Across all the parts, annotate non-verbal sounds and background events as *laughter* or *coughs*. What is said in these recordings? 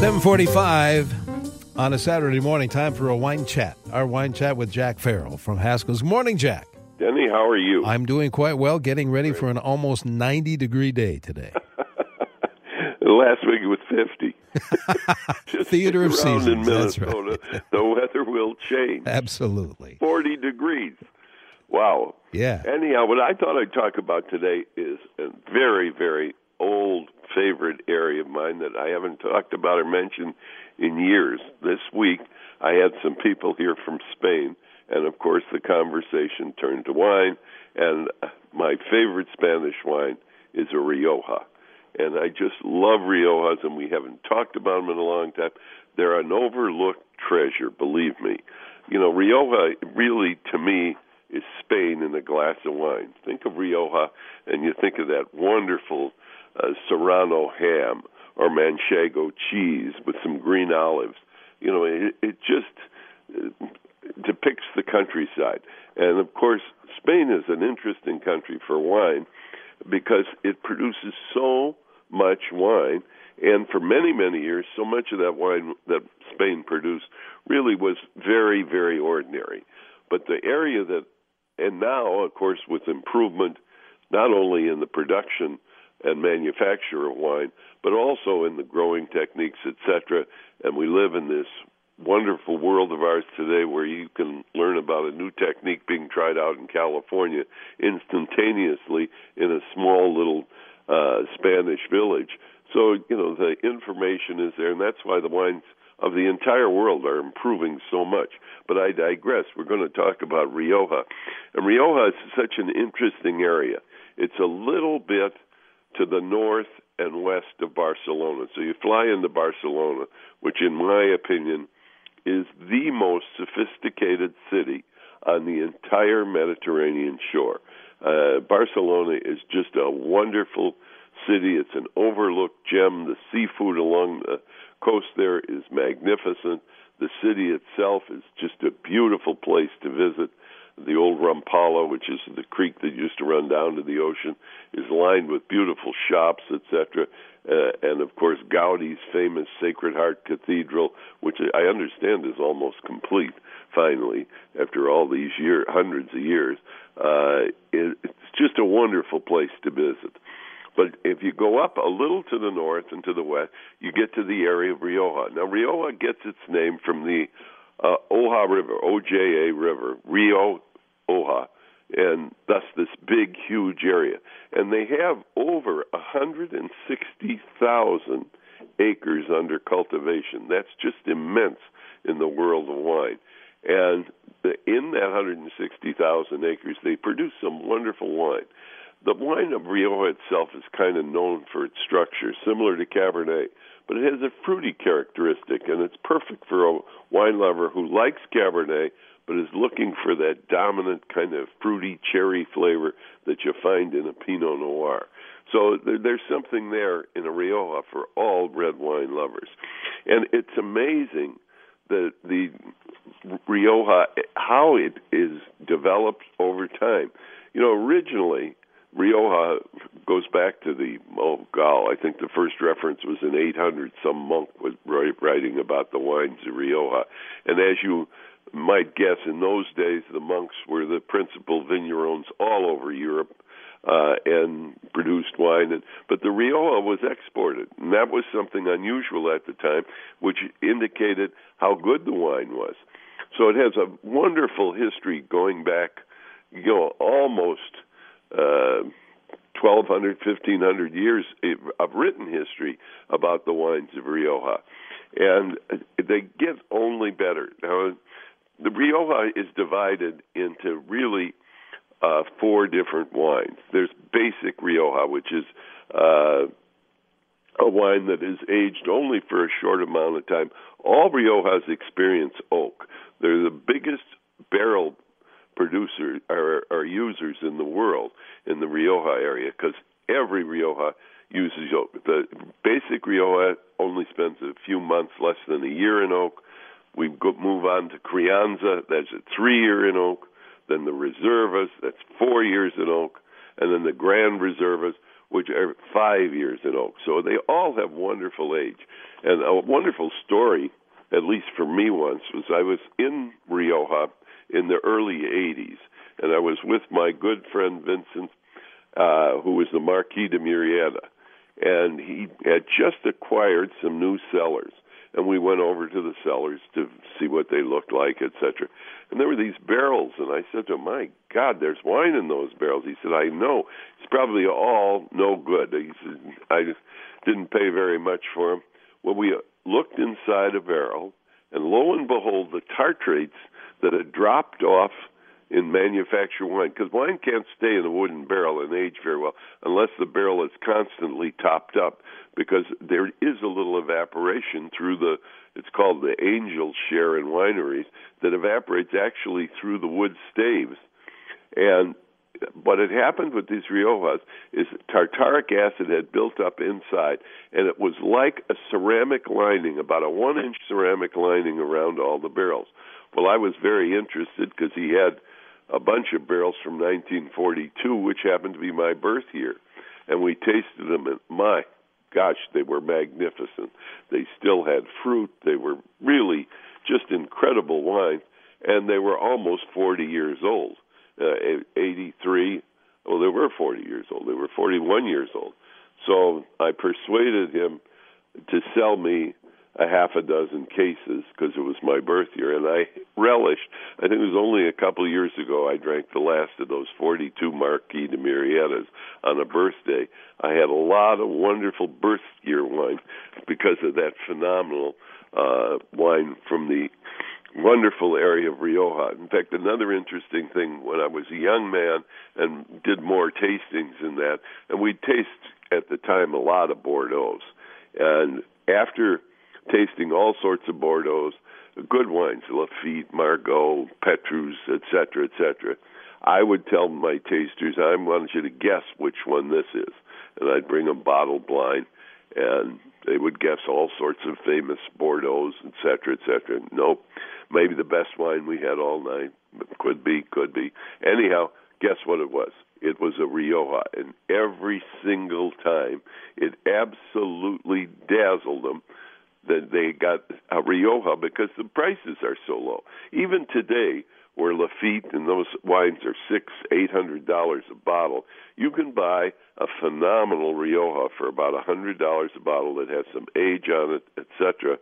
745 on a Saturday morning, time for a wine chat. Our wine chat with Jack Farrell from Haskell's. Morning, Jack. Denny, how are you? I'm doing quite well, getting ready for an almost 90 degree day today. *laughs* Last week it was 50. *laughs* Theater of seasons, In that's Minnesota, the weather will change. Absolutely. 40 degrees. Wow. Yeah. Anyhow, what I thought I'd talk about today is a very, very favorite area of mine that I haven't talked about or mentioned in years. This week, I had some people here from Spain, and of course, the conversation turned to wine. And my favorite Spanish wine is a Rioja. And I just love Riojas, and we haven't talked about them in a long time. They're an overlooked treasure, believe me. You know, Rioja really, to me, is Spain in a glass of wine. Think of Rioja, and you think of that wonderful uh, Serrano ham or Manchego cheese with some green olives. You know, it, it just uh, depicts the countryside. And of course, Spain is an interesting country for wine because it produces so much wine. And for many, many years, so much of that wine that Spain produced really was very, very ordinary. But the area that, and now, of course, with improvement, not only in the production and manufacture of wine, but also in the growing techniques, etc. And we live in this wonderful world of ours today where you can learn about a new technique being tried out in California instantaneously in a small little uh, Spanish village. So, you know, the information is there, and that's why the wines of the entire world are improving so much. But I digress. We're going to talk about Rioja. And Rioja is such an interesting area. It's a little bit to the north and west of Barcelona. So you fly into Barcelona, which, in my opinion, is the most sophisticated city on the entire Mediterranean shore. Uh, Barcelona is just a wonderful city. It's an overlooked gem. The seafood along the coast there is magnificent. The city itself is just a beautiful place to visit. The old Rambla, which is the creek that used to run down to the ocean, is lined with beautiful shops, etc. Uh, and of course, Gaudi's famous Sacred Heart Cathedral, which I understand is almost complete finally after all these years, hundreds of years. Uh, it, it's just a wonderful place to visit. But if you go up a little to the north and to the west, you get to the area of Rioja. Now, Rioja gets its name from the uh, Oja River, OJA River, Rio Oja, and thus this big, huge area. And they have over 160,000 acres under cultivation. That's just immense in the world of wine. And the, in that 160,000 acres, they produce some wonderful wine. The wine of Rioja itself is kind of known for its structure, similar to Cabernet, but it has a fruity characteristic, and it's perfect for a wine lover who likes Cabernet but is looking for that dominant kind of fruity cherry flavor that you find in a Pinot Noir. So there's something there in a Rioja for all red wine lovers. And it's amazing that the Rioja, how it is developed over time. You know, originally, Rioja goes back to the oh god, I think the first reference was in 800. Some monk was writing about the wines of Rioja, and as you might guess, in those days the monks were the principal vignerons all over Europe uh, and produced wine. And but the Rioja was exported, and that was something unusual at the time, which indicated how good the wine was. So it has a wonderful history going back, you know, almost uh, 1,200, 1,500 years of written history about the wines of Rioja. And they get only better. Now, the Rioja is divided into really uh, four different wines. There's basic Rioja, which is uh, a wine that is aged only for a short amount of time. All Riojas experience oak. They're the biggest barrel producers or, or users in the world in the Rioja area because every Rioja uses oak. The basic Rioja only spends a few months, less than a year in oak. We move on to Crianza, that's a three year in oak. Then the Reservas, that's four years in oak. And then the Grand Reservas, which are five years in oak. So they all have wonderful age. And a wonderful story, at least for me once, was I was in Rioja in the early 80s, and I was with my good friend Vincent, uh, who was the Marquis de Murrieta, and he had just acquired some new cellars and we went over to the cellars to see what they looked like, etc. And there were these barrels, and I said to him, "My God, there's wine in those barrels." He said, "I know. It's probably all no good." He said, "I didn't pay very much for them." Well, we looked inside a barrel, and lo and behold, the tartrates that had dropped off in manufactured wine because wine can't stay in a wooden barrel and age very well unless the barrel is constantly topped up because there is a little evaporation through the it's called the angel share in wineries that evaporates actually through the wood staves. And what had happened with these riojas is tartaric acid had built up inside and it was like a ceramic lining about a one inch ceramic lining around all the barrels well i was very interested because he had a bunch of barrels from 1942, which happened to be my birth year, and we tasted them. And my gosh, they were magnificent. They still had fruit. They were really just incredible wines, and they were almost 40 years old. Uh, 83. Well, they were 40 years old. They were 41 years old. So I persuaded him to sell me a half a dozen cases because it was my birth year, and I relished. I think it was only a couple of years ago I drank the last of those 42 Marquis de Murrietas on a birthday. I had a lot of wonderful birth year wine because of that phenomenal uh, wine from the wonderful area of Rioja. In fact, another interesting thing when I was a young man and did more tastings in that, and we'd taste at the time a lot of Bordeaux. And after tasting all sorts of Bordeaux, good wines, Lafite, Margaux, Petrus, etc., etc. I would tell my tasters, I want you to guess which one this is, and I'd bring them bottle blind, and they would guess all sorts of famous Bordeaux, etc., etc. Nope, maybe the best wine we had all night. Could be, could be. Anyhow, guess what it was? It was a Rioja, and every single time it absolutely dazzled them that they got a Rioja because the prices are so low. Even today, where Lafite and those wines are six, eight hundred dollars a bottle, you can buy a phenomenal Rioja for about a hundred dollars a bottle that has some age on it, etc.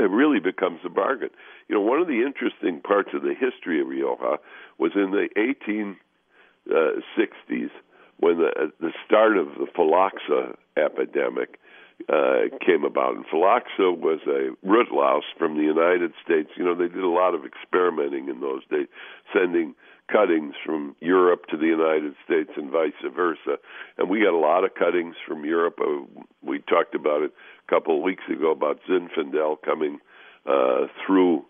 It really becomes a bargain. You know, one of the interesting parts of the history of Rioja was in the 1860s uh, when the uh, the start of the phylloxera epidemic uh, came about. And phylloxera was a root louse from the United States. You know, they did a lot of experimenting in those days, sending cuttings from Europe to the United States and vice versa. And we got a lot of cuttings from Europe. Uh, we talked about it a couple of weeks ago about Zinfandel coming uh, through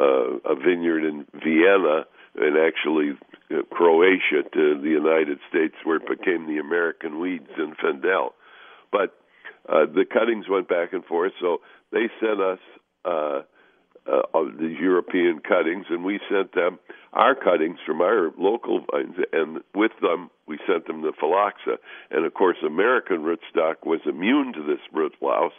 uh, a vineyard in Vienna and actually uh, Croatia to the United States, where it became the American weed Zinfandel. But uh, the cuttings went back and forth. So they sent us uh, uh, the European cuttings, and we sent them our cuttings from our local vines, and with them we sent them the phylloxera. And of course, American rootstock was immune to this root louse.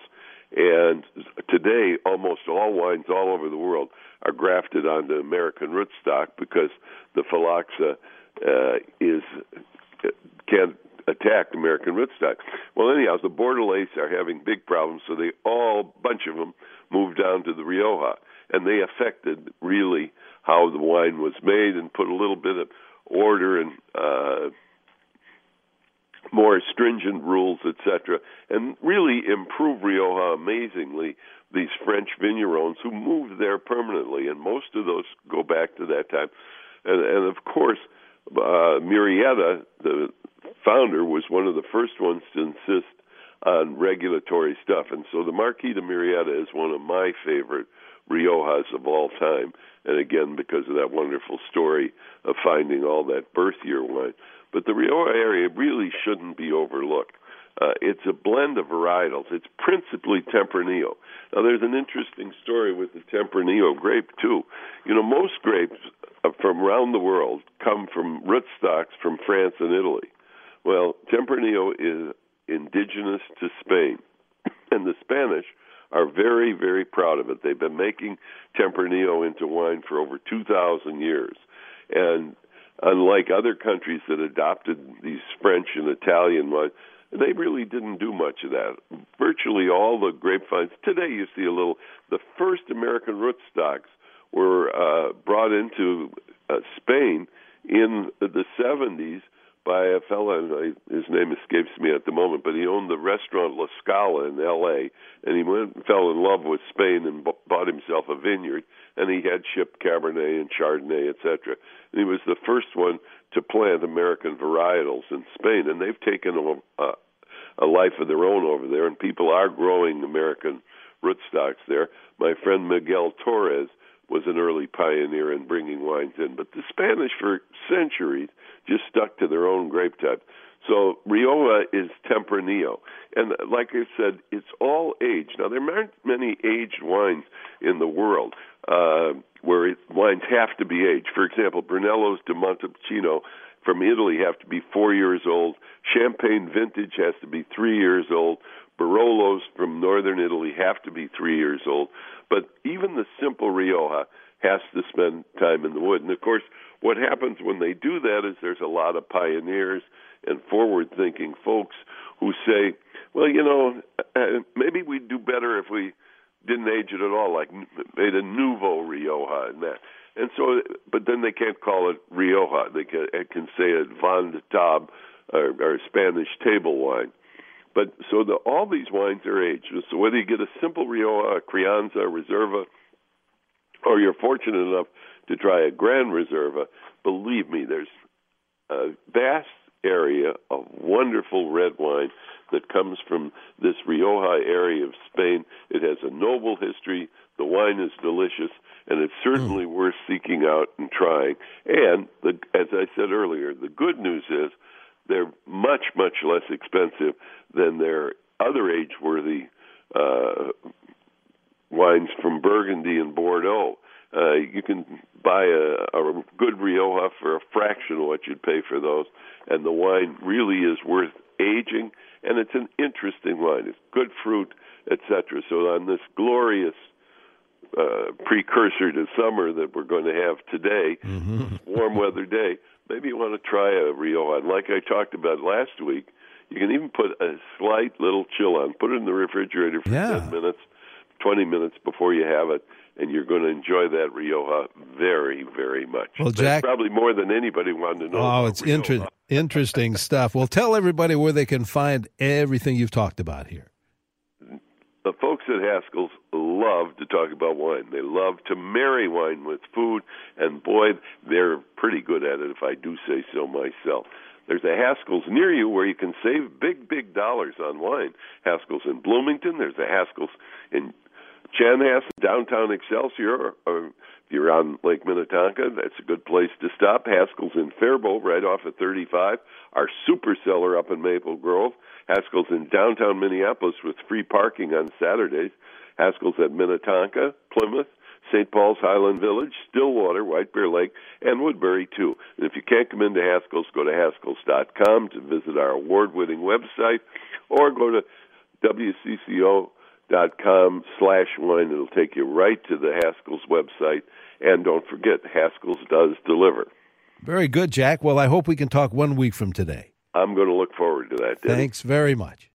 And today, almost all wines all over the world are grafted onto American rootstock because the phylloxera uh, is can attacked American rootstock. Well, anyhow, the Bordelaise are having big problems, so they all bunch of them moved down to the Rioja, and they affected really how the wine was made and put a little bit of order and uh, more stringent rules, etc., and really improve Rioja amazingly. These French vignerons who moved there permanently, and most of those go back to that time. And, and of course, uh, Murrieta, the founder was one of the first ones to insist on regulatory stuff. And so the Marquis de Murrieta is one of my favorite Riojas of all time. And again, because of that wonderful story of finding all that birth year wine. But the Rioja area really shouldn't be overlooked. Uh, it's a blend of varietals. It's principally Tempranillo. Now, there's an interesting story with the Tempranillo grape, too. You know, most grapes from around the world come from rootstocks from France and Italy. Well, Tempranillo is indigenous to Spain, *coughs* and the Spanish are very, very proud of it. They've been making Tempranillo into wine for over 2,000 years. And unlike other countries that adopted these French and Italian wines, they really didn't do much of that. Virtually all the grapevines today, you see a little. The first American rootstocks were uh, brought into uh, Spain in the 70s by a fellow, and his name escapes me at the moment, but he owned the restaurant La Scala in L.A. and he went and fell in love with Spain and b- bought himself a vineyard, and he had shipped Cabernet and Chardonnay, etc. And he was the first one to plant American varietals in Spain, and they've taken a, a, a life of their own over there, and people are growing American rootstocks there. My friend Miguel Torres was an early pioneer in bringing wines in. But the Spanish, for centuries, just stuck to their own grape type. So Rioja is Tempranillo, and like I said, it's all aged. Now there aren't many aged wines in the world uh, where it, wines have to be aged. For example, Brunello's di Montalcino from Italy have to be four years old. Champagne vintage has to be three years old. Barolos from northern Italy have to be three years old. But even the simple Rioja has to spend time in the wood. And of course, what happens when they do that is there's a lot of pioneers and forward thinking folks who say, well, you know, uh, maybe we'd do better if we didn't age it at all, like made a nouveau Rioja and that. And so, but then they can't call it Rioja. They can, can say it Vin de Table or, or Spanish table wine. But so the, all these wines are aged. So whether you get a simple Rioja, a Crianza, a Reserva, or you're fortunate enough to try a Grand Reserva, believe me, there's a vast area of wonderful red wine that comes from this Rioja area of Spain. It has a noble history. The wine is delicious, and it's certainly mm. worth seeking out and trying. And the, as I said earlier, the good news is they're much, much less expensive than their other age-worthy uh, wines from Burgundy and Bordeaux. Uh, you can buy a, a good Rioja for a fraction of what you'd pay for those, and the wine really is worth aging, and it's an interesting wine. It's good fruit, etc. So on this glorious uh, precursor to summer that we're going to have today, mm-hmm. warm weather day, maybe you want to try a Rioja. And like I talked about last week, you can even put a slight little chill on. Put it in the refrigerator for yeah. 10 minutes, 20 minutes before you have it, and you're going to enjoy that Rioja very, very much. Well, Jack, That's probably more than anybody wanted to know. Oh, it's inter- *laughs* interesting stuff. Well, tell everybody where they can find everything you've talked about here. The folks at Haskell's love to talk about wine. They love to marry wine with food, and boy, they're pretty good at it, if I do say so myself. There's a Haskell's near you where you can save big, big dollars on wine. Haskell's in Bloomington. There's a Haskell's in Chanhassen, downtown Excelsior, or if you're on Lake Minnetonka, that's a good place to stop. Haskell's in Faribault, right off of 35. Our super cellar up in Maple Grove. Haskell's in downtown Minneapolis with free parking on Saturdays. Haskell's at Minnetonka, Plymouth, St. Paul's Highland Village, Stillwater, White Bear Lake, and Woodbury too. And if you can't come into Haskell's, go to Haskells.com to visit our award-winning website, or go to WCCO.com slash wine. It'll take you right to the Haskell's website. And don't forget, Haskell's does deliver. Very good, Jack. Well, I hope we can talk one week from today. I'm going to look forward to that. Thanks very much.